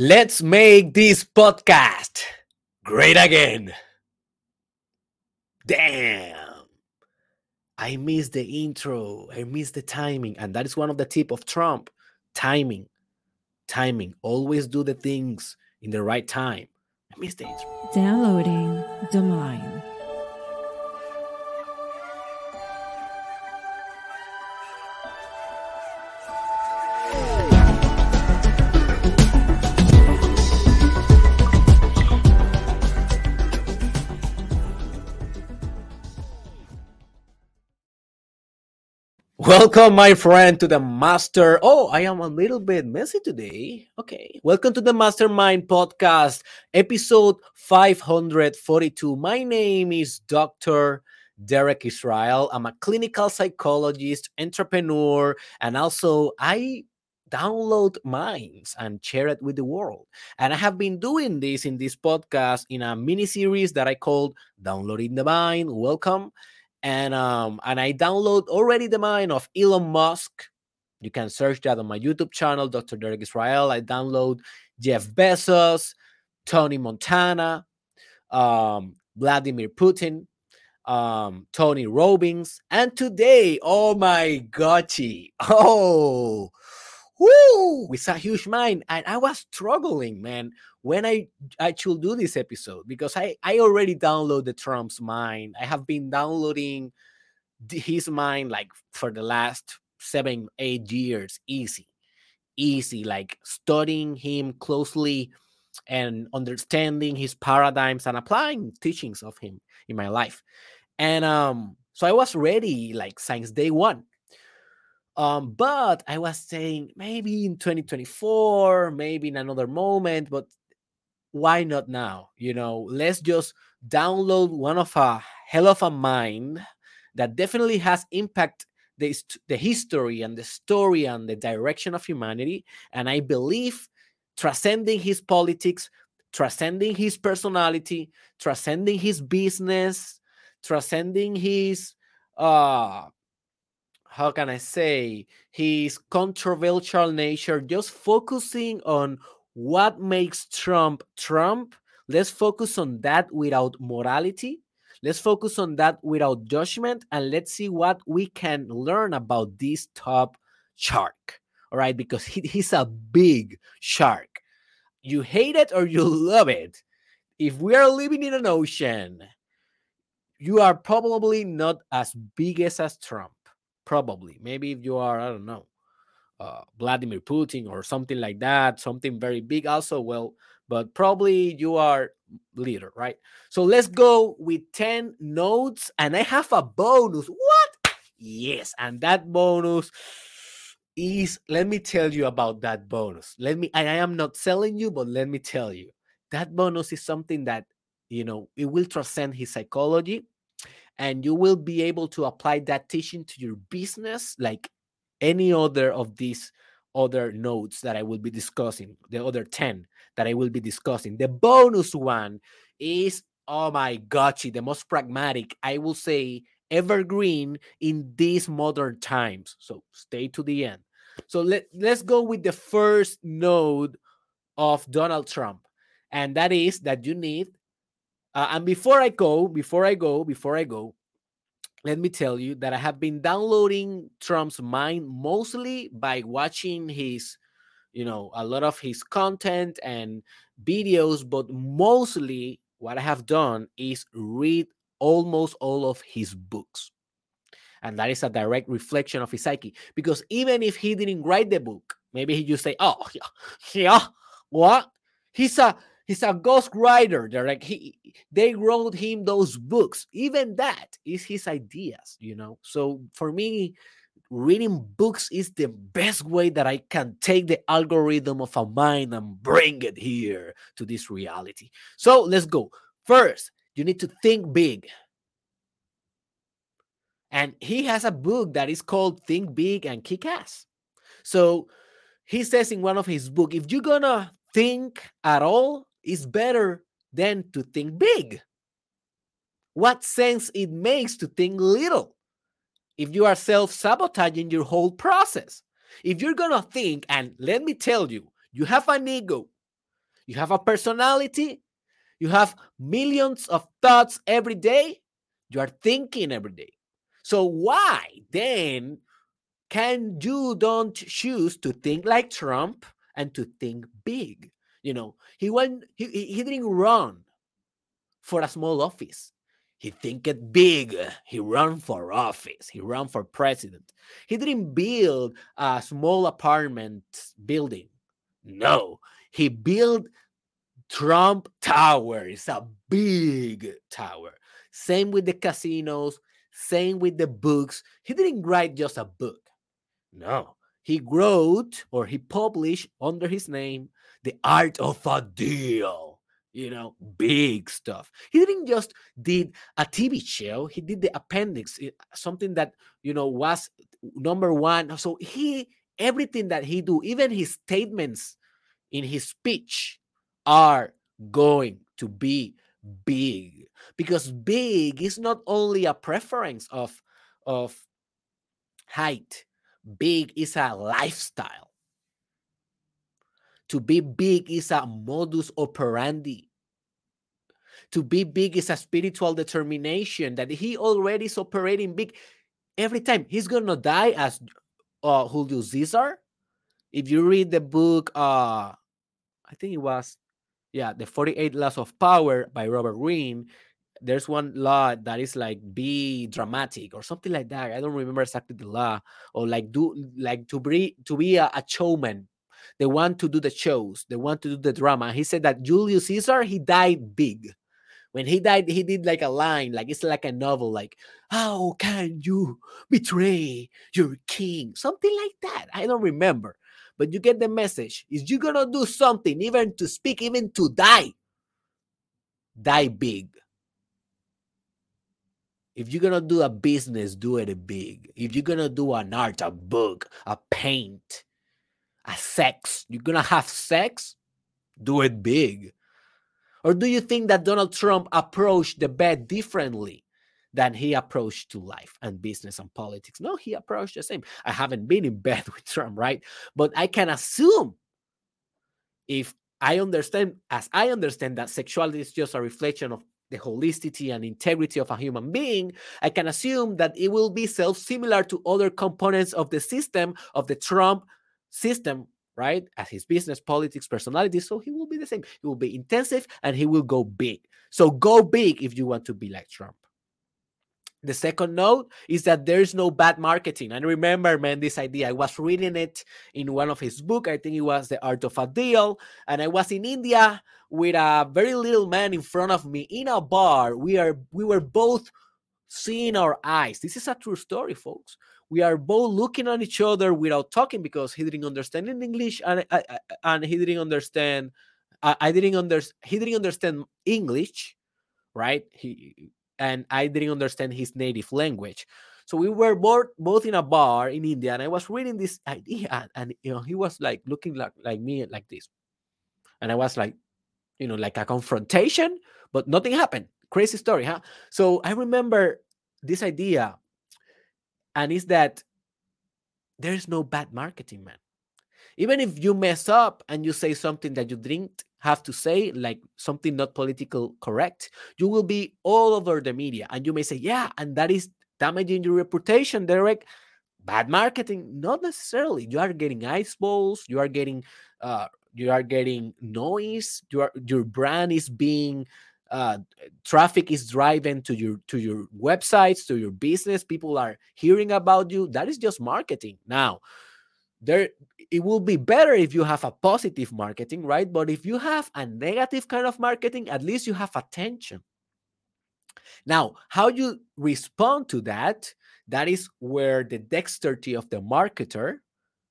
Let's make this podcast great again. Damn. I missed the intro. I missed the timing. And that is one of the tip of Trump. Timing. Timing. Always do the things in the right time. I missed the intro. Downloading the mind. Welcome, my friend, to the master. Oh, I am a little bit messy today. Okay. Welcome to the Mastermind Podcast, episode 542. My name is Dr. Derek Israel. I'm a clinical psychologist, entrepreneur, and also I download minds and share it with the world. And I have been doing this in this podcast in a mini series that I called Downloading the Mind. Welcome and um and I download already the mind of Elon Musk. You can search that on my YouTube channel, Dr. Derek Israel. I download Jeff Bezos, Tony Montana, um, Vladimir Putin, um, Tony Robbins, and today, oh my gotchi, oh, whoo, it's a huge mind, and I was struggling, man when I I should do this episode because I I already downloaded Trump's mind. I have been downloading his mind like for the last seven eight years, easy, easy. Like studying him closely and understanding his paradigms and applying teachings of him in my life. And um, so I was ready like since day one. Um, but I was saying maybe in 2024, maybe in another moment, but why not now? You know, let's just download one of a hell of a mind that definitely has impact the, the history and the story and the direction of humanity. And I believe transcending his politics, transcending his personality, transcending his business, transcending his uh how can I say his controversial nature, just focusing on what makes Trump Trump. Let's focus on that without morality. Let's focus on that without judgment and let's see what we can learn about this top shark. All right, because he, he's a big shark. You hate it or you love it. If we are living in an ocean, you are probably not as big as Trump. Probably. Maybe if you are, I don't know, uh, Vladimir Putin or something like that, something very big also. Well, but probably you are leader, right? So let's go with 10 notes and I have a bonus. What? Yes, and that bonus is let me tell you about that bonus. Let me I am not selling you, but let me tell you. That bonus is something that you know it will transcend his psychology and you will be able to apply that teaching to your business like any other of these other notes that I will be discussing, the other 10 that I will be discussing. The bonus one is, oh my gotcha, the most pragmatic, I will say, evergreen in these modern times. So stay to the end. So let, let's go with the first node of Donald Trump. And that is that you need, uh, and before I go, before I go, before I go, let me tell you that I have been downloading Trump's mind mostly by watching his, you know, a lot of his content and videos, but mostly what I have done is read almost all of his books. And that is a direct reflection of his psyche. Because even if he didn't write the book, maybe he just say, oh, yeah, yeah what? He's a He's a ghost writer. They're like he they wrote him those books. Even that is his ideas, you know. So for me, reading books is the best way that I can take the algorithm of a mind and bring it here to this reality. So let's go. First, you need to think big. And he has a book that is called Think Big and Kick Ass. So he says in one of his book, if you're gonna think at all, is better than to think big. What sense it makes to think little if you are self sabotaging your whole process? If you're gonna think, and let me tell you, you have an ego, You have a personality. You have millions of thoughts every day. You are thinking every day. So why then can you don't choose to think like Trump and to think big? You know, he went he, he didn't run for a small office. He think it big. He run for office. He run for president. He didn't build a small apartment building. No, he built Trump Tower. It's a big tower. Same with the casinos. Same with the books. He didn't write just a book. No, he wrote or he published under his name the art of a deal you know big stuff. He didn't just did a tv show he did the Apprentice eh, something that you know was number one. So he everything that he do even his statements in his speech are going to be big. Because big is not only a preference of of height big is a lifestyle to be big is a modus operandi. To be big is a spiritual determination that he already is operating big every time. He's gonna die as uh, Julio Caesar. If you read the book, uh, I think it was, yeah, the 48 Laws of Power by Robert Greene. There's one law that is like be dramatic or something like that. I don't remember exactly the law, or like do like to be to be a, a showman they want to do the shows, they want to do the drama. He said that Julius Caesar, he died big. When he died, he did like a line, like it's like a novel, like, How can you betray your king? Something like that. I don't remember. But you get the message. Is you gonna do something, even to speak, even to die, die big. If you're gonna do a business, do it big. If you're gonna do an art, a book, a paint, a sex. You're gonna have sex? Do it big. Or do you think that Donald Trump approached the bed differently than he approached to life and business and politics? No, he approached the same. I haven't been in bed with Trump, right? But I can assume if I understand, as I understand that sexuality is just a reflection of the holisticity and integrity of a human being, I can assume that it will be self similar to other components of the system of the Trump system, right? As his business, politics, personality. So he will be the same. He will be intensive and he will go big. So go big if you want to be like Trump. The second note is that there's no bad marketing. And remember, man, this idea, I was reading it in one of his book. I think it was The Art of a Deal. And I was in India with a very little man in front of me in a bar. We are we were both seeing our eyes. This is a true story, folks we are both looking at each other without talking because he didn't understand in English and I, I, and he didn't understand I, I didn't under he didn't understand English, right? He and I didn't understand his native language. So we were both both in a bar in India, and I was reading this idea, and, and you know he was like looking like like me like this, and I was like, you know, like a confrontation, but nothing happened. Crazy story, huh? So I remember this idea and it's that there's no bad marketing, man. Even if you mess up and you say something that you didn't have to say, like something not political correct, you will be all over the media. And you may say, yeah, and that is damaging your reputation, Derek. Bad marketing, not necessarily. You are getting ice balls, you are getting uh you are getting noise, your your brand is being uh, traffic is driving to your to your websites to your business people are hearing about you that is just marketing. Now there it will be better if you have a positive marketing right? But if you have a negative kind of marketing at least you have attention. Now how you respond to that that is where the dexterity of the marketer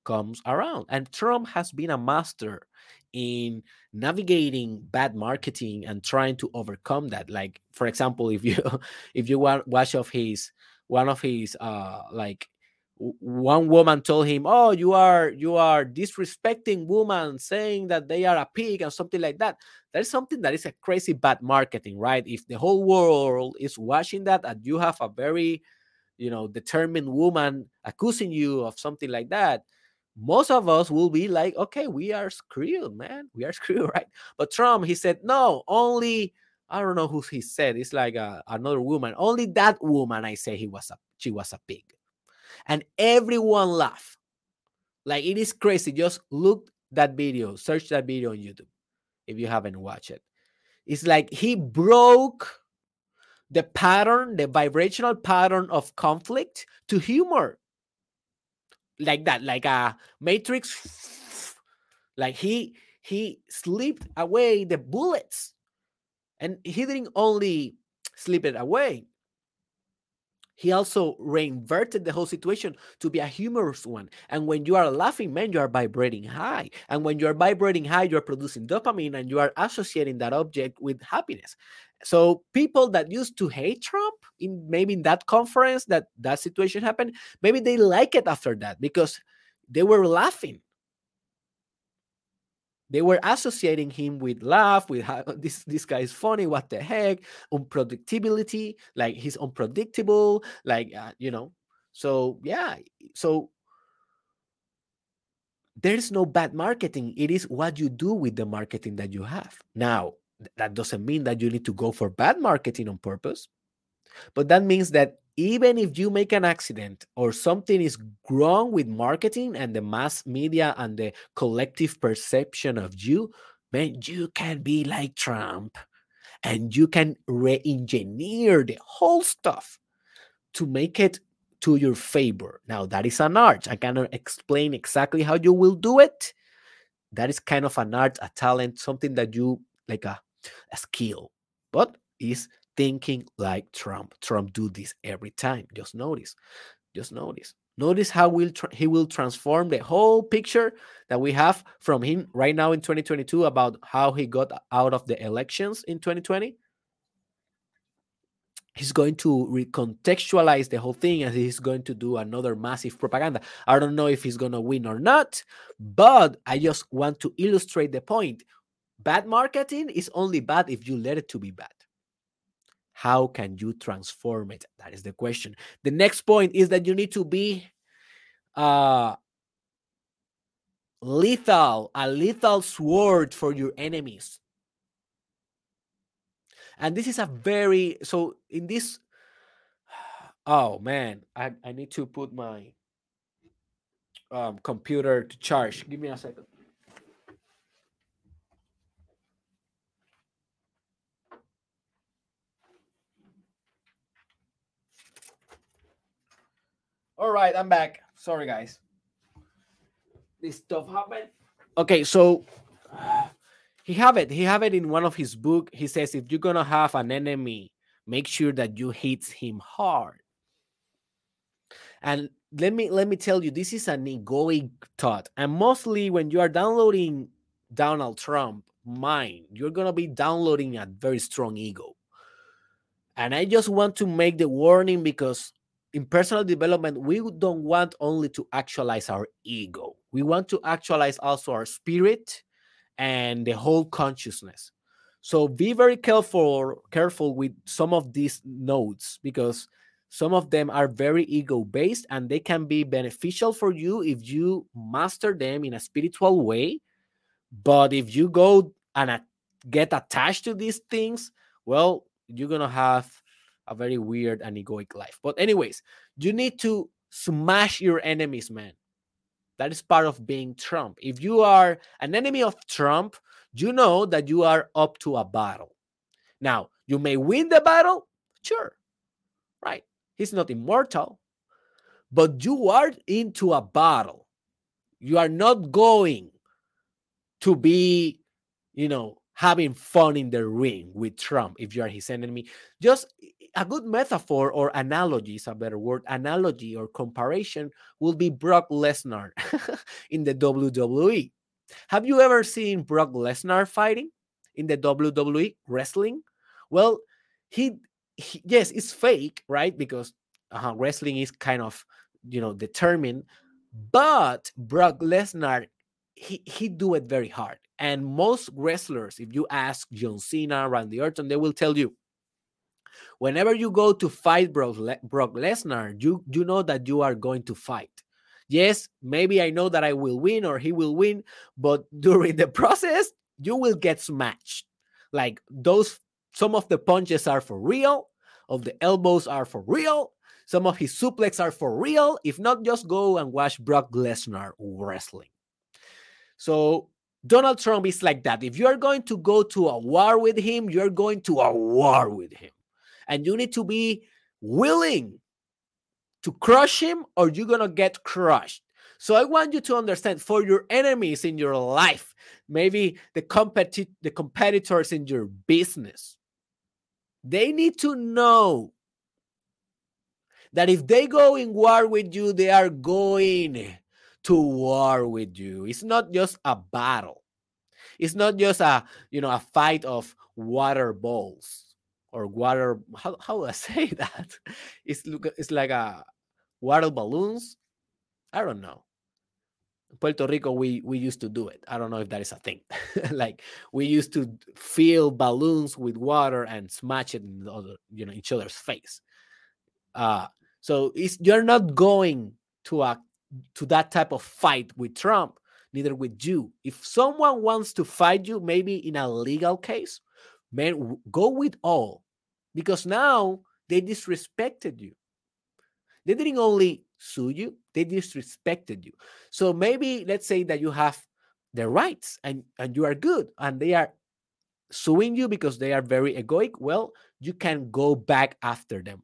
comes around. And trump has been a master in navigating bad marketing and trying to overcome that. Like for example if you if you watch of his one of his uh like one woman told him oh you are you are disrespecting women saying that they are a pig and something like that that is something that is a crazy bad marketing right? If the whole world is watching that and you have a very you know determined woman accusing you of something like that most of us will be like, okay, we are screwed, man. We are screwed, right? But Trump, he said, no, only I don't know who he said. It's like a, another woman. Only that woman, I say he was a she was a pig, and everyone laughed. Like it is crazy. Just look that video, search that video on YouTube if you haven't watched it. It's like he broke the pattern, the vibrational pattern of conflict to humor. Like that, like a matrix. Like he he slipped away the bullets. And he didn't only slip it away, he also reinverted the whole situation to be a humorous one. And when you are laughing, man, you are vibrating high. And when you are vibrating high, you're producing dopamine and you are associating that object with happiness. So people that used to hate Trump in maybe in that conference that that situation happened, maybe they like it after that because they were laughing they were associating him with laugh, with how, this this guy is funny. What the heck? Unpredictability, like he's unpredictable, like uh, you know. So yeah, so there's no bad marketing. It is what you do with the marketing that you have. Now, that doesn't mean that you need to go for bad marketing on purpose, but that means that even if you make an accident or something is wrong with marketing and the mass media and the collective perception of you, man, you can be like Trump and you can re engineer the whole stuff to make it to your favor. Now, that is an art. I cannot explain exactly how you will do it. That is kind of an art, a talent, something that you like a, a skill, but is thinking like Trump. Trump do this every time. Just notice. Just notice. Notice how will he will transform the whole picture that we have from him right now in 2022 about how he got out of the elections in 2020. He's going to recontextualize the whole thing and he's going to do another massive propaganda. I don't know if he's going to win or not, but I just want to illustrate the point. Bad marketing is only bad if you let it to be bad. How can you transform it? That is the question. The next point is that you need to be uh, lethal, a lethal sword for your enemies. And this is a very so in this. Oh man, I, I need to put my um, computer to charge. Give me a second. All right, I'm back. Sorry, guys. This stuff happened. Okay, so he have it. He have it in one of his book. He says if you're gonna have an enemy, make sure that you hit him hard. And let me let me tell you, this is an egoic thought. And mostly when you are downloading Donald Trump mind, you're gonna be downloading a very strong ego. And I just want to make the warning because in personal development, we don't want only to actualize our ego. We want to actualize also our spirit and the whole consciousness. So be very careful careful with some of these nodes because some of them are very ego based and they can be beneficial for you if you master them in a spiritual way. But if you go and get attached to these things, well, you're going to have a very weird and egoic life. But, anyways, you need to smash your enemies, man. That is part of being Trump. If you are an enemy of Trump, you know that you are up to a battle. Now, you may win the battle, sure, right? He's not immortal, but you are into a battle. You are not going to be, you know, having fun in the ring with Trump if you are his enemy. Just a good metaphor or analogy is a better word analogy or comparison will be Brock Lesnar in the WWE. Have you ever seen Brock Lesnar fighting in the WWE wrestling? Well, he, he yes, it's fake, right? Because uh, wrestling is kind of you know determined, but Brock Lesnar he he do it very hard. And most wrestlers, if you ask John Cena, Randy Orton, they will tell you whenever you go to fight Brock, Le- Brock Lesnar, you you know that you are going to fight. Yes, maybe I know that I will win or he will win, but during the process, you will get smashed. Like those, some of the punches are for real, of the elbows are for real, some of his suplex are for real. If not, just go and watch Brock Lesnar wrestling. So Donald Trump is like that. If you're going to go to a war with him, you're going to a war with him. And you need to be willing to crush him or you're going to get crushed. So I want you to understand for your enemies in your life, maybe the competi- the competitors in your business, they need to know that if they go in war with you, they are going to war with you. It's not just a battle. It's not just a you know a fight of water balls or water. How how do I say that? It's look it's like a water balloons. I don't know. Puerto Rico, we we used to do it. I don't know if that is a thing. like we used to fill balloons with water and smash it in the other, you know, each other's face. Uh, so it's you're not going to a to that type of fight with Trump, neither with you. If someone wants to fight you, maybe in a legal case, man, go with all, because now they disrespected you. They didn't only sue you, they disrespected you. So maybe let's say that you have the rights and, and you are good and they are suing you because they are very egoic. Well, you can go back after them.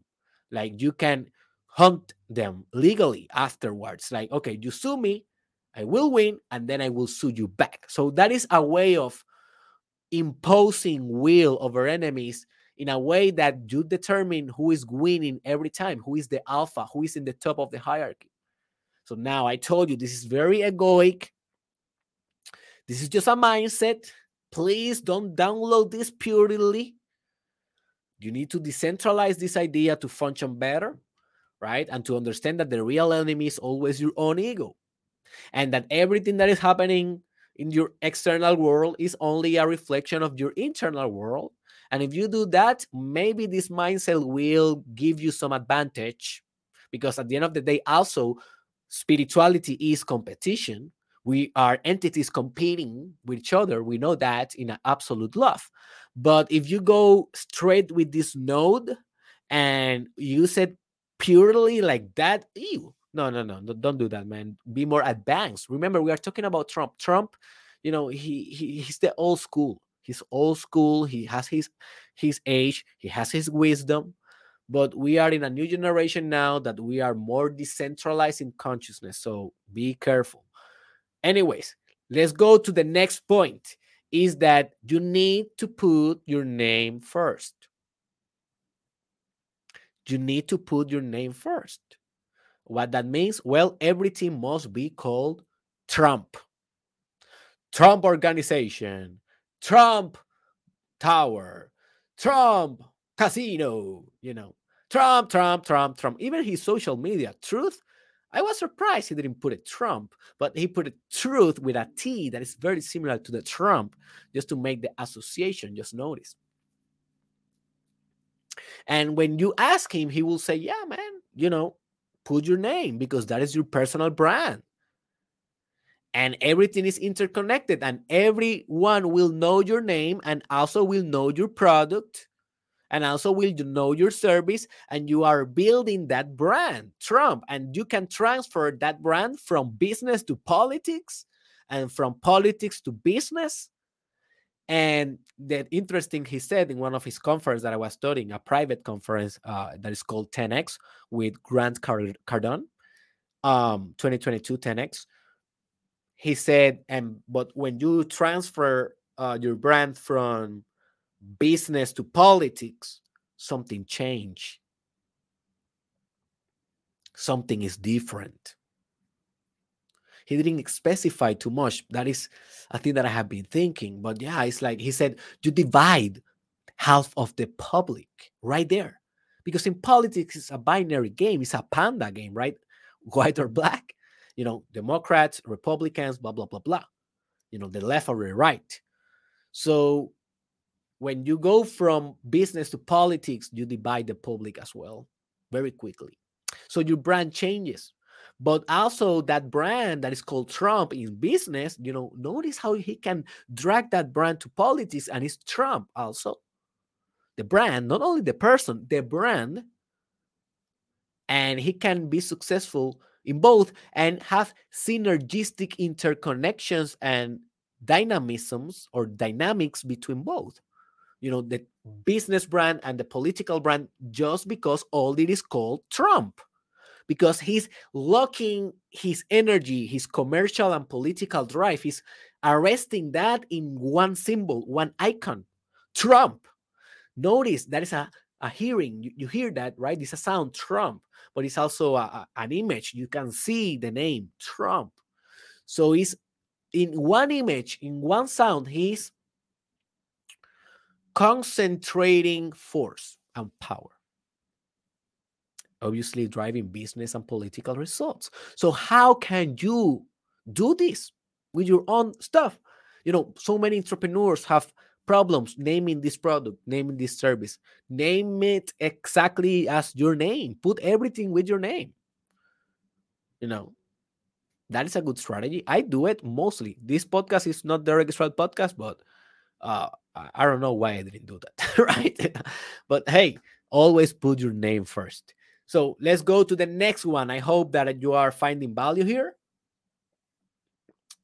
Like you can hunt them legally afterwards. Like, okay, you sue me, I will win, and then I will sue you back. So that is a way of imposing will over enemies in a way that you determine who is winning every time, who is the alpha, who is in the top of the hierarchy. So now I told you this is very egoic. This is just a mindset. Please don't download this purely. You need to decentralize this idea to function better, right? And to understand that the real enemy is always your own ego. And that everything that is happening in your external world is only a reflection of your internal world and if you do that, maybe this mindset will give you some advantage because at the end of the day, also, spirituality is competition. We are entities competing with each other. We know that in an absolute love. But if you go straight with this node and use it purely like that, ew, no, no, no, no, don't do that, man. Be more advanced. Remember, we are talking about Trump. Trump, you know, he, he he's the old school. He's old school. He has his his age. He has his wisdom. But we are in a new generation now that we are more decentralized in consciousness. So be careful. Anyways, let's go to the next point is that you need to put your name first. You need to put your name first. What that means? Well, everything must be called Trump. Trump Organization, Trump Tower, Trump Casino, you know, Trump, Trump, Trump, Trump. Even his social media, Truth. I was surprised he didn't put a Trump, but he put a Truth with a T that is very similar to the Trump, just to make the association. Just notice. And when you ask him, he will say, Yeah, man, you know, put your name because that is your personal brand and everything is interconnected and everyone will know your name and also will know your product and also will know your service and you are building that brand trump. And you can transfer that brand from business to politics and from politics to business. And that interesting he said in one of his conferences that i was studying a private conference uh, that is called 10x with grant cardone um, 2022 10x he said, and but when you transfer uh, your brand from business to politics, something change. Something is different. He didn't specify too much. That is a thing that I have been thinking. But yeah, it's like he said, you divide half of the public right there. Because in politics, it's a binary game, it's a panda game, right? White or black you know, Democrats, Republicans, blah, blah, blah, blah, you know, the left or the right. So when you go from business to politics, you divide the public as well very quickly. So your brand changes. but also that brand that is called Trump in business, you know, notice how he can drag that brand to politics and it's Trump also. The brand, not only the person, the brand. And he can be successful in both and have synergistic interconnections and dynamisms or dynamics between both. You know, the business brand and the political brand, just because all it is called Trump because he's locking his energy, his commercial and political drive. He's arresting that in one symbol, one icon Trump. Notice that is a, a hearing. You, you hear that, right? It's a sound, Trump, but it's also a, a, an image. You can see the name, Trump. So it's in one image, in one sound, he's concentrating force and power obviously driving business and political results. So, how can you do this with your own stuff? You know, so many entrepreneurs have problems naming this product, naming this service. Name it exactly as your name. Put everything with your name. You know, that is a good strategy. I do it mostly. This podcast is not the registered podcast, but uh, I don't know why I didn't do that, right? but hey, always put your name first. So let's go to the next one. I hope that you are finding value here.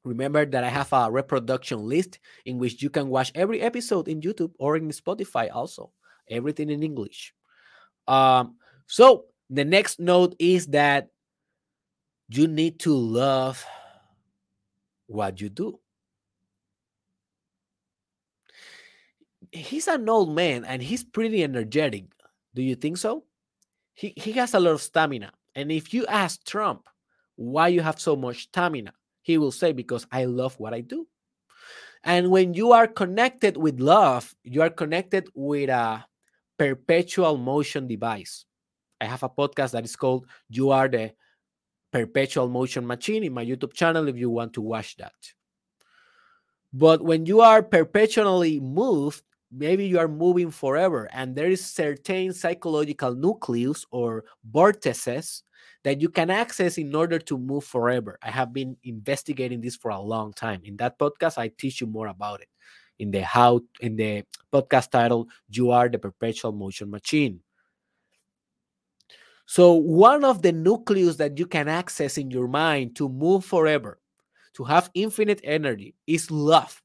Remember that I have a reproduction list in which you can watch every episode in YouTube or in Spotify also. Everything in English. Um, so the next note is that you need to love what you do. He's an old man and he's pretty energetic. Do you think so? he, he has a lot of stamina. And if you ask Trump why you have so much stamina, he will say, Because I love what I do. And when you are connected with love, you are connected with a perpetual motion device. I have a podcast that is called You Are the Perpetual Motion Machine in my YouTube channel if you want to watch that. But when you are perpetually moved, maybe you are moving forever and there is certain psychological nucleus or vortices that you can access in order to move forever. I have been investigating this for a long time. In that podcast i teach you more about it. In the how in the podcast title you are the perpetual motion machine. So one of the nucleus that you can access in your mind to move forever to have infinite energy is love.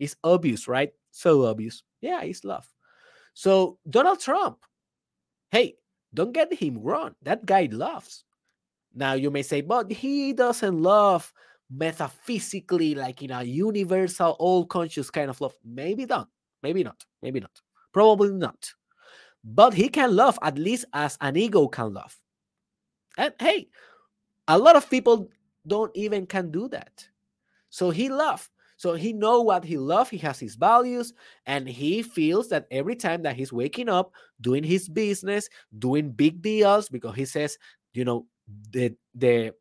It's obvious right? So obvious. Yeah, it's love. So Donald Trump, hey, don't get him wrong. That guy loves. Now you may say, but he doesn't love metaphysically, like in a universal, all conscious kind of love. Maybe not. Maybe not. Maybe not. Probably not. But he can love at least as an ego can love. And hey, a lot of people don't even can do that. So he loved. So he know what he loves, he has his values, and he feels that every time that he's waking up, doing his business, doing big deals, because he says, you know, the the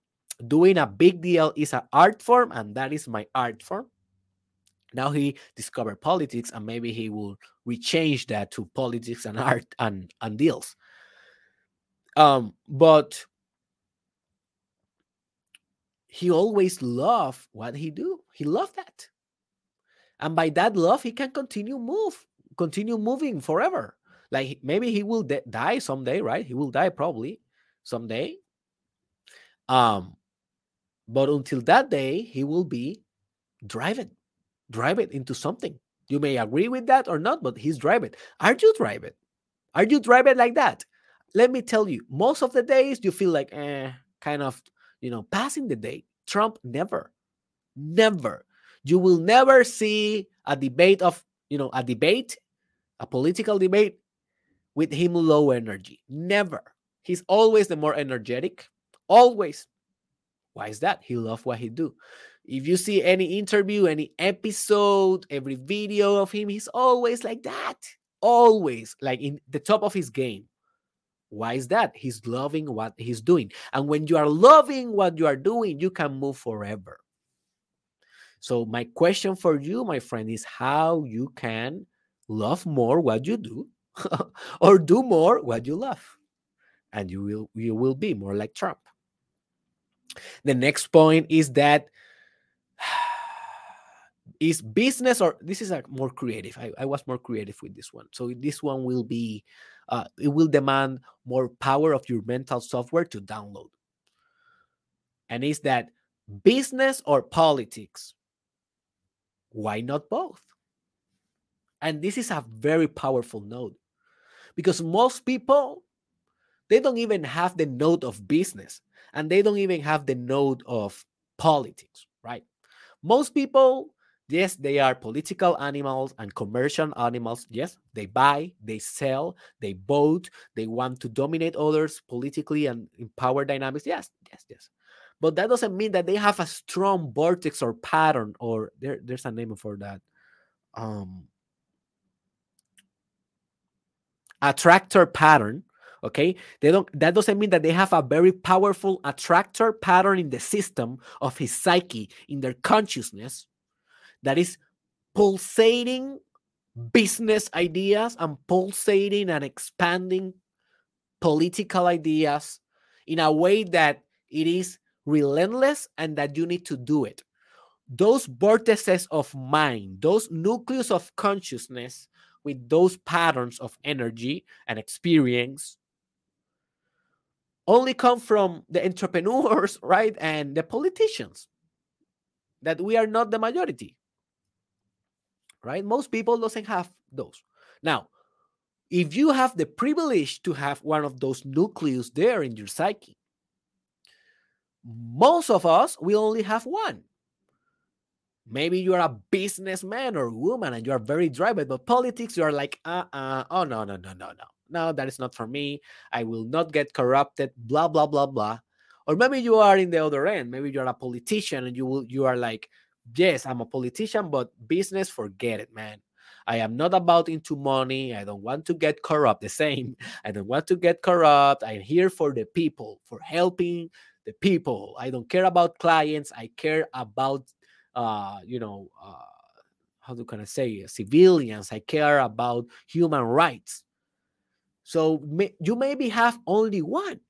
doing a big deal is an art form, and that is my art form. Now he discovered politics, and maybe he will rechange that to politics and art and, and deals. Um, but he always loved what he do. He loved that. And by that love, he can continue move, continue moving forever. Like maybe he will de- die someday, right? He will die probably someday. Um, but until that day, he will be driving, drive it into something. You may agree with that or not, but he's driving. Are you driving? Are you driving like that? Let me tell you, most of the days you feel like, eh, kind of you know, passing the day. Trump never, never. You will never see a debate of, you know, a debate, a political debate with him low energy. Never. He's always the more energetic. Always. Why is that? He loves what he do. If you see any interview, any episode, every video of him, he's always like that. Always like in the top of his game. Why is that? He's loving what he's doing. And when you are loving what you are doing, you can move forever. So, my question for you, my friend, is how you can love more what you do or do more what you love. And you will you will be more like Trump. The next point is that is business or this is a more creative. I, I was more creative with this one. So this one will be uh, it will demand more power of your mental software to download. And is that business or politics? Why not both? And this is a very powerful node because most people they don't even have the node of business and they don't even have the node of politics, right? Most people Yes, they are political animals and commercial animals. Yes, they buy, they sell, they vote, they want to dominate others politically and in power dynamics. Yes, yes, yes. But that doesn't mean that they have a strong vortex or pattern, or there, there's a name for that. Um, attractor pattern okay they don't that doesn't mean that they have a very powerful attractor pattern in the system of his psyche in their consciousness that is pulsating business ideas and pulsating and expanding political ideas in a way that it is relentless and that you need to do it. Those vortices of mind, those nucleus of consciousness with those patterns of energy and experience only come from the entrepreneurs, right? And the politicians. That we are not the majority right? Most people doesn't have those. Now, if you have the privilege to have one of those nucleus there in your psyche, most of us we only have one. Maybe you're a businessman or woman and you are very driven, but politics, you are like, uh uh, oh no, no, no, no, no. No, that is not for me. I will not get corrupted, blah, blah, blah, blah. Or maybe you are in the other end. Maybe you're a politician and you will you are like, yes, I'm a politician, but business, forget it, man. I am not about into money. I don't want to get corrupt. The same. I don't want to get corrupt. I'm here for the people, for helping the people. I don't care about clients. I care about, uh, you know, uh, how do can I say, civilians. I care about human rights. So may, you maybe have only one,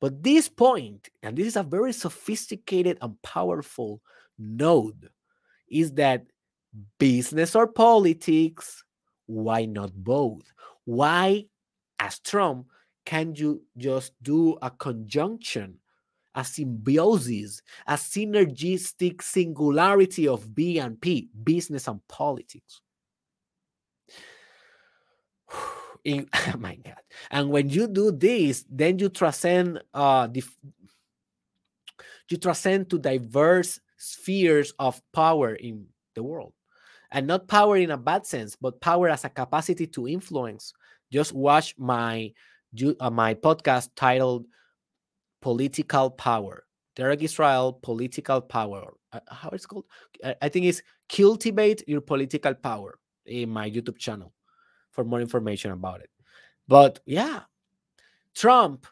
but this point, and this is a very sophisticated and powerful node is that business or politics, why not both? Why, as Trump, can you just do a conjunction, a symbiosis, a synergistic singularity of B and P, business and politics? In, oh my God. And when you do this, then you transcend uh, the, you transcend to diverse spheres of power in the world. And not power in a bad sense, but power as a capacity to influence. Just watch my uh, my podcast titled "Political Power." Derek Israel, political power. Uh, how it's called? I think it's cultivate your political power in my YouTube channel for more information about it. But yeah, Trump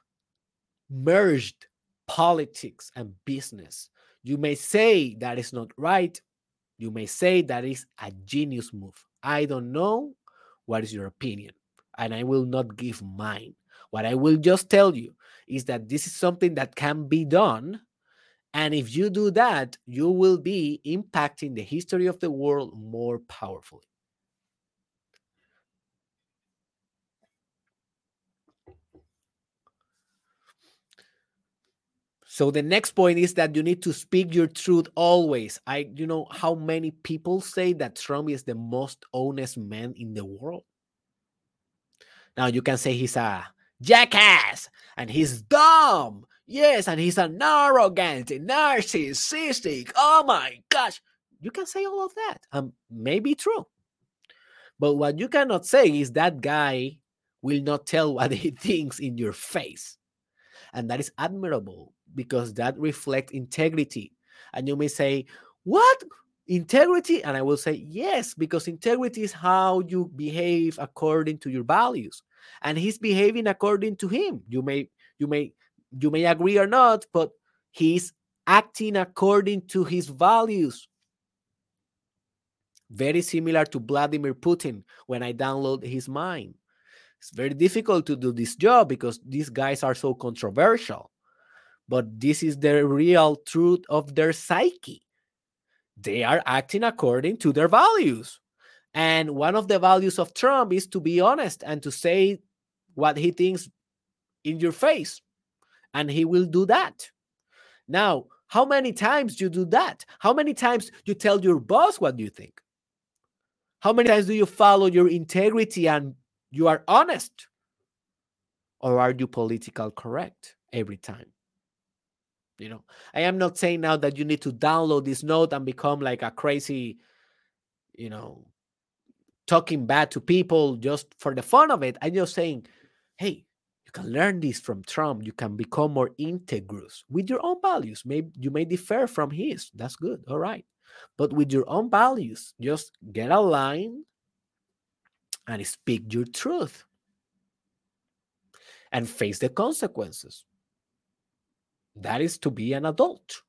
merged politics and business you may say that is not right. You may say that is a genius move. I don't know what is your opinion, and I will not give mine. What I will just tell you is that this is something that can be done. And if you do that, you will be impacting the history of the world more powerfully. So the next point is that you need to speak your truth always. I you know how many people say that Trump is the most honest man in the world. Now you can say he's a jackass and he's dumb. Yes, and he's an arrogant, narcissistic. Oh my gosh. You can say all of that. Um, maybe true. But what you cannot say is that guy will not tell what he thinks in your face. And that is admirable because that reflects integrity. And you may say, What? Integrity? And I will say, Yes, because integrity is how you behave according to your values. And he's behaving according to him. You may, you may, you may agree or not, but he's acting according to his values. Very similar to Vladimir Putin when I download his mind. It's very difficult to do this job because these guys are so controversial. But this is the real truth of their psyche. They are acting according to their values. And one of the values of Trump is to be honest and to say what he thinks in your face. And he will do that. Now, how many times do you do that? How many times do you tell your boss what you think? How many times do you follow your integrity and you are honest? Or are you political correct every time? You know, I am not saying now that you need to download this note and become like a crazy, you know, talking bad to people just for the fun of it. I'm just saying, hey, you can learn this from Trump. You can become more integrous with your own values. Maybe you may differ from his. That's good. All right. But with your own values, just get aligned and speak your truth and face the consequences. That is to be an adult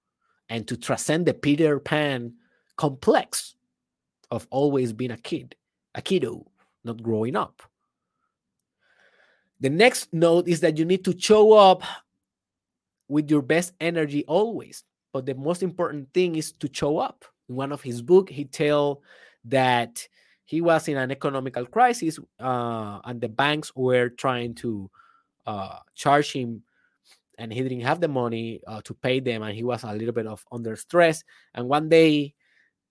and to transcend the Peter Pan complex of always being a kid, a kiddo, not growing up. The next note is that you need to show up with your best energy always. But the most important thing is to show up. In one of his book, he tell that he was in an economical crisis uh, and the banks were trying to uh, charge him and he didn't have the money uh, to pay them and he was a little bit of under stress. And one day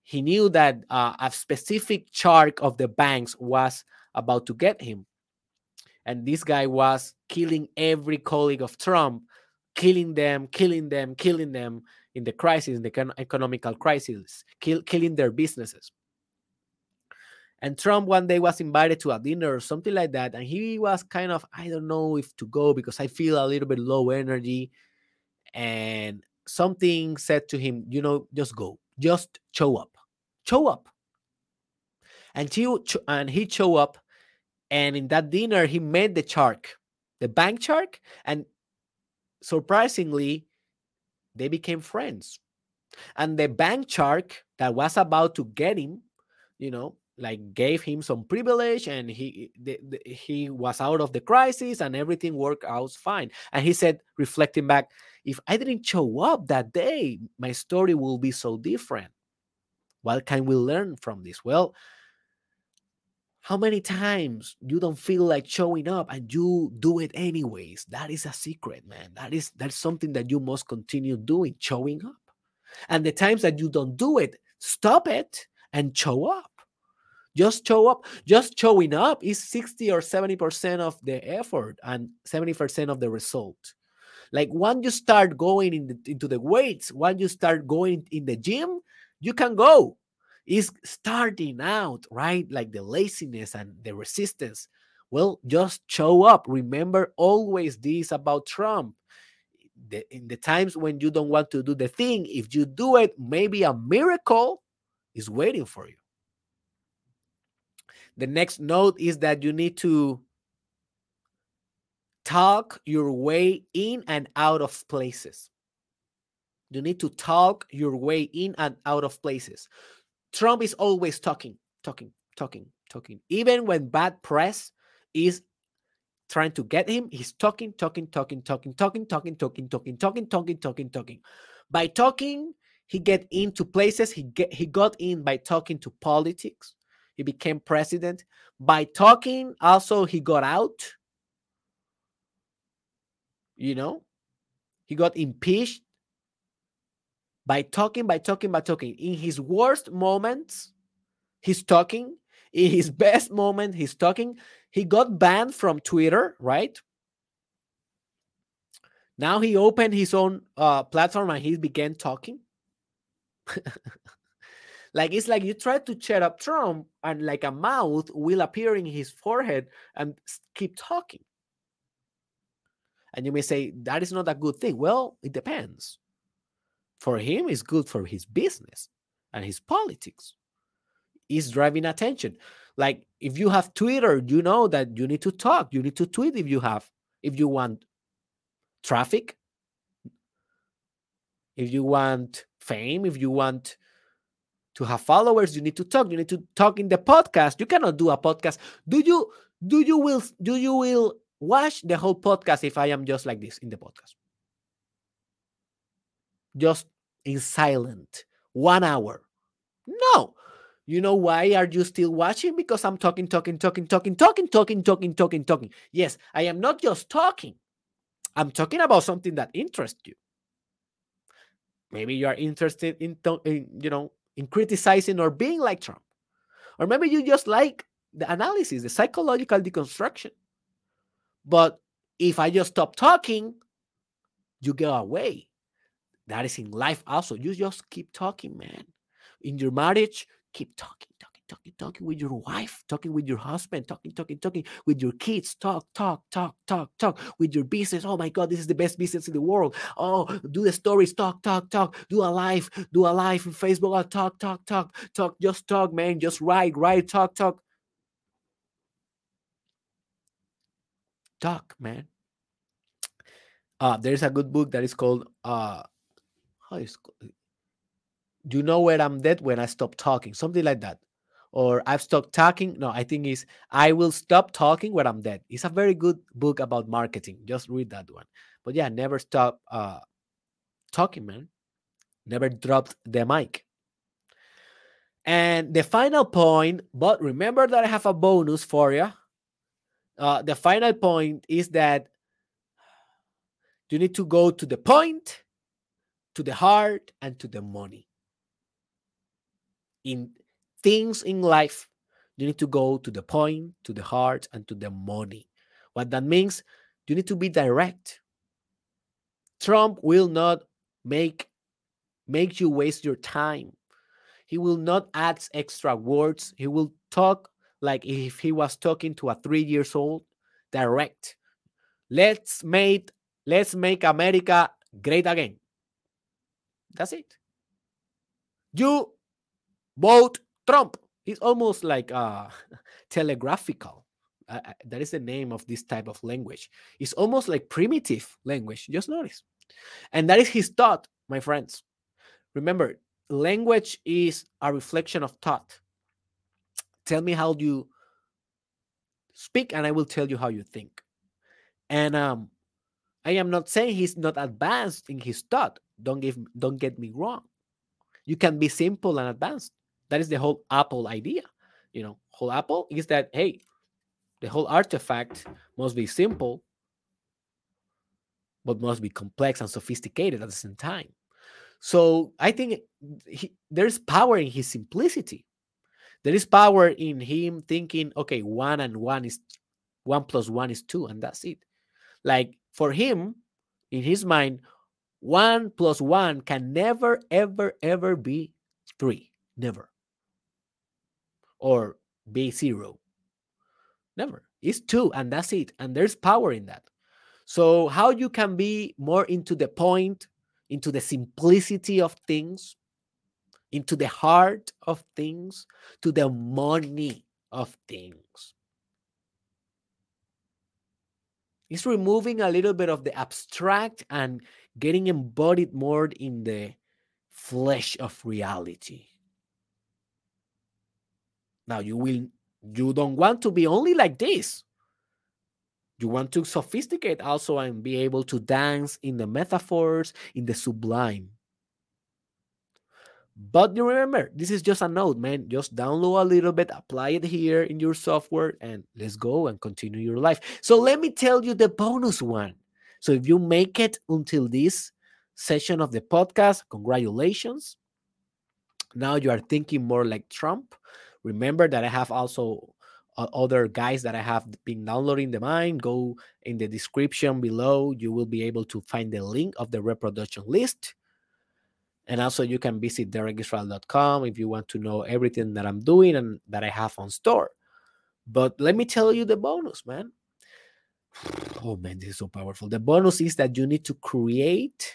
he knew that uh, a specific shark of the banks was about to get him. And this guy was killing every colleague of trump killing them killing them killing them in the crisis in the economical crisis kill, killing their businesses and Trump one day was invited to a dinner or something like that. And he was kind of, I don't know if to go because I feel a little bit low energy. And something said to him, you know, just go, just show up, show up. And he, and he show up. And in that dinner, he met the shark, the bank shark. And surprisingly, they became friends. And the bank shark that was about to get him, you know, like gave him some privilege and he the, the, he was out of the crisis and everything worked out fine. And he said reflecting back if i didn't show up that day my story will be so different. What can we learn from this? Well how many times you don't feel like showing up and you do it anyways? That is a secret man. That is that's something that you must continue doing showing up. And the times that you don't do it stop it and show up just show up. Just showing up is 60 or 70% of the effort and 70% of the result. Like once you start going in the, into the weights, once you start going in the gym, you can go. Is starting out, right? Like the laziness and the resistance. Well, just show up. Remember always this about Trump. The, in the times when you don't want to do the thing, if you do it, maybe a miracle is waiting for you. The next note is that you need to talk your way in and out of places. You need to talk your way in and out of places. Trump is always talking, talking, talking, talking. Even when bad press is trying to get him, he's talking, talking, talking, talking, talking, talking, talking, talking, talking, talking, talking, talking. By talking, he get into places. He get he got in by talking to politics he became president. By talking, also, he got out. You know, he got impeached by talking, by talking, by talking. In his worst moments, he's talking. In his best moment, he's talking. He got banned from Twitter, right? Now he opened his own uh, platform and he began talking. Like it's like you try to chat up Trump, and like a mouth will appear in his forehead and keep talking. And you may say that is not a good thing. Well, it depends. For him, it's good for his business and his politics. He's driving attention. Like if you have Twitter, you know that you need to talk. You need to tweet if you have, if you want traffic, if you want fame, if you want to have followers you need to talk you need to talk in the podcast you cannot do a podcast do you do you will do you will watch the whole podcast if i am just like this in the podcast just in silent, one hour. No. You know why are you still watching? Because I'm talking, talking, talking, talking, talking, talking, talking, talking, talking. Yes, I am not just talking. I'm talking about something that interests you. Maybe you are interested in, in you know, in criticizing or being like Trump. Or maybe you just like the analysis, the psychological deconstruction. But if I just stop talking, you go away. That is in life also. You just keep talking, man. In your marriage, keep talking, talking, talking, with your wife, talking with your husband, talking, talking, talking with your kids. Talk, talk, talk, talk, talk with your business. Oh my God, this is the best business in the world. Oh, do the stories, talk, talk, talk. Do a live, do a live in Facebook. Oh, talk, talk, talk, talk. Just talk, man. Just write, write, talk, talk. Talk, man. Uh, there's a good book that is called uh, how is you know where I'm dead when I stop talking, something like that. Or I've stopped talking. No, I think is I will stop talking when I'm dead. It's a very good book about marketing. Just read that one. But yeah, never stop uh talking, man. Never dropped the mic. And the final point, but remember that I have a bonus for you. Uh, the final point is that you need to go to the point, to the heart, and to the money. In things in life, you need to go to the point, to the heart, and to the money. What that means, you need to be direct. Trump will not make make you waste your time. He will not add extra words. He will talk like if he was talking to a three years old, direct. Let's make let's make America great again. That's it. You vote Trump. It's almost like uh, telegraphical. Uh, that is the name of this type of language. It's almost like primitive language. Just notice. And that is his thought, my friends. Remember, language is a reflection of thought. Tell me how you speak, and I will tell you how you think. And um, I am not saying he's not advanced in his thought. Don't give don't get me wrong. You can be simple and advanced. That is the whole Apple idea. You know, whole Apple is that hey, the whole artifact must be simple, but must be complex and sophisticated at the same time. So I think he, there's power in his simplicity. There is power in him thinking, okay, one and one is one plus one is two, and that's it. Like for him, in his mind, one plus one can never, ever, ever be three. Never. Or be zero. Never. It's two, and that's it. And there's power in that. So, how you can be more into the point, into the simplicity of things, into the heart of things, to the money of things. It's removing a little bit of the abstract and getting embodied more in the flesh of reality. Now you will you don't want to be only like this. You want to sophisticate also and be able to dance in the metaphors, in the sublime. But you remember, this is just a note, man. Just download a little bit, apply it here in your software, and let's go and continue your life. So let me tell you the bonus one. So if you make it until this session of the podcast, congratulations. Now you are thinking more like Trump. Remember that I have also uh, other guys that I have been downloading the mine, Go in the description below. You will be able to find the link of the reproduction list and also, you can visit derekisrael.com if you want to know everything that I'm doing and that I have on store. But let me tell you the bonus, man. Oh, man, this is so powerful. The bonus is that you need to create.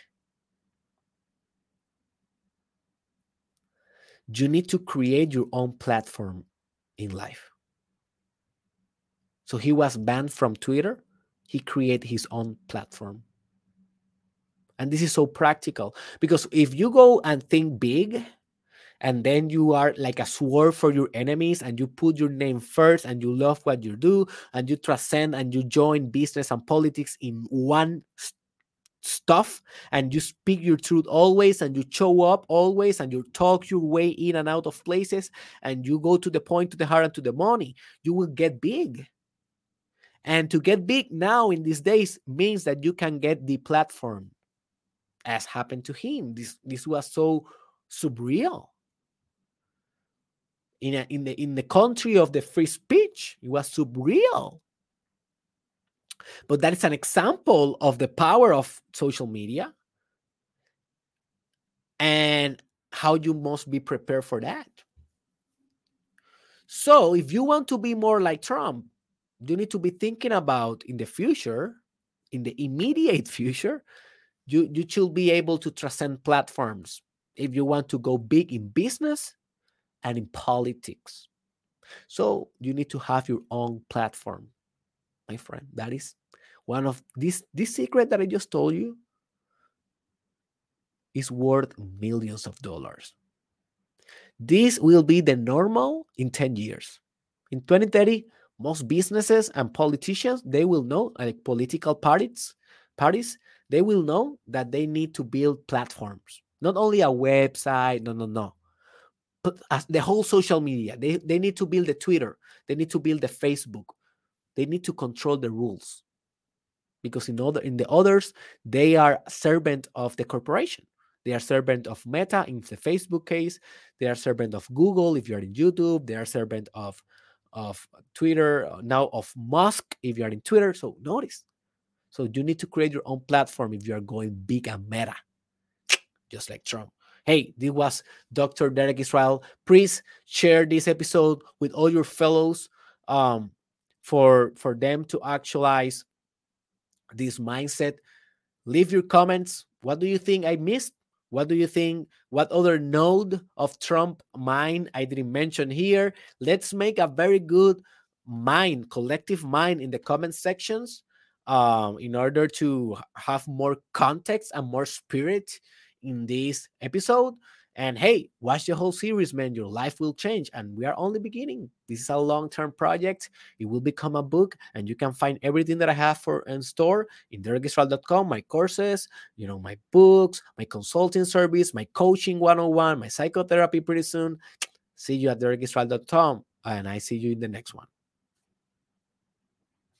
You need to create your own platform in life. So he was banned from Twitter. He created his own platform. And this is so practical because if you go and think big, and then you are like a sword for your enemies and you put your name first and you love what you do and you transcend and you join business and politics in one stuff and you speak your truth always and you show up always and you talk your way in and out of places and you go to the point to the heart and to the money you will get big. And to get big now in these days means that you can get the platform as happened to him. This this was so surreal. In, a, in the in the country of the free speech it was surreal but that is an example of the power of social media and how you must be prepared for that. So, if you want to be more like Trump, you need to be thinking about in the future, in the immediate future, you, you should be able to transcend platforms if you want to go big in business and in politics. So, you need to have your own platform my friend. That is one of this this secret that I just told you is worth millions of dollars. This will be the normal in 10 years. In 2030, most businesses and politicians, they will know, like political parties, parties, they will know that they need to build platforms. Not only a website, no, no, no. But the whole social media, they, they need to build the Twitter, they need to build the Facebook, they need to control the rules. Because in other in the others they are servant of the corporation. They are servant of meta in the facebook case. They are servant of google if you're in youtube. They are servant of of twitter uh, now of musk if you're in twitter. So notice. So you need to create your own platform if you are going big and meta. Just like trump. Hey this was dr derek israel. Please share this episode with all your fellows. Um, for for them to actualize this mindset. Leave your comments. What do you think i missed? What do you think what other node of trump mind i didn't mention here? Let's make a very good mind collective mind in the comment sections um, in order to have more context and more spirit in this episode and hey, watch the whole series, man. Your life will change. And we are only beginning. This is a long term project. It will become a book, and you can find everything that I have for in store in derekisrael.com, my courses, you know, my books, my consulting service, my coaching one on one, my psychotherapy pretty soon. See you at derekisrael.com, and I see you in the next one.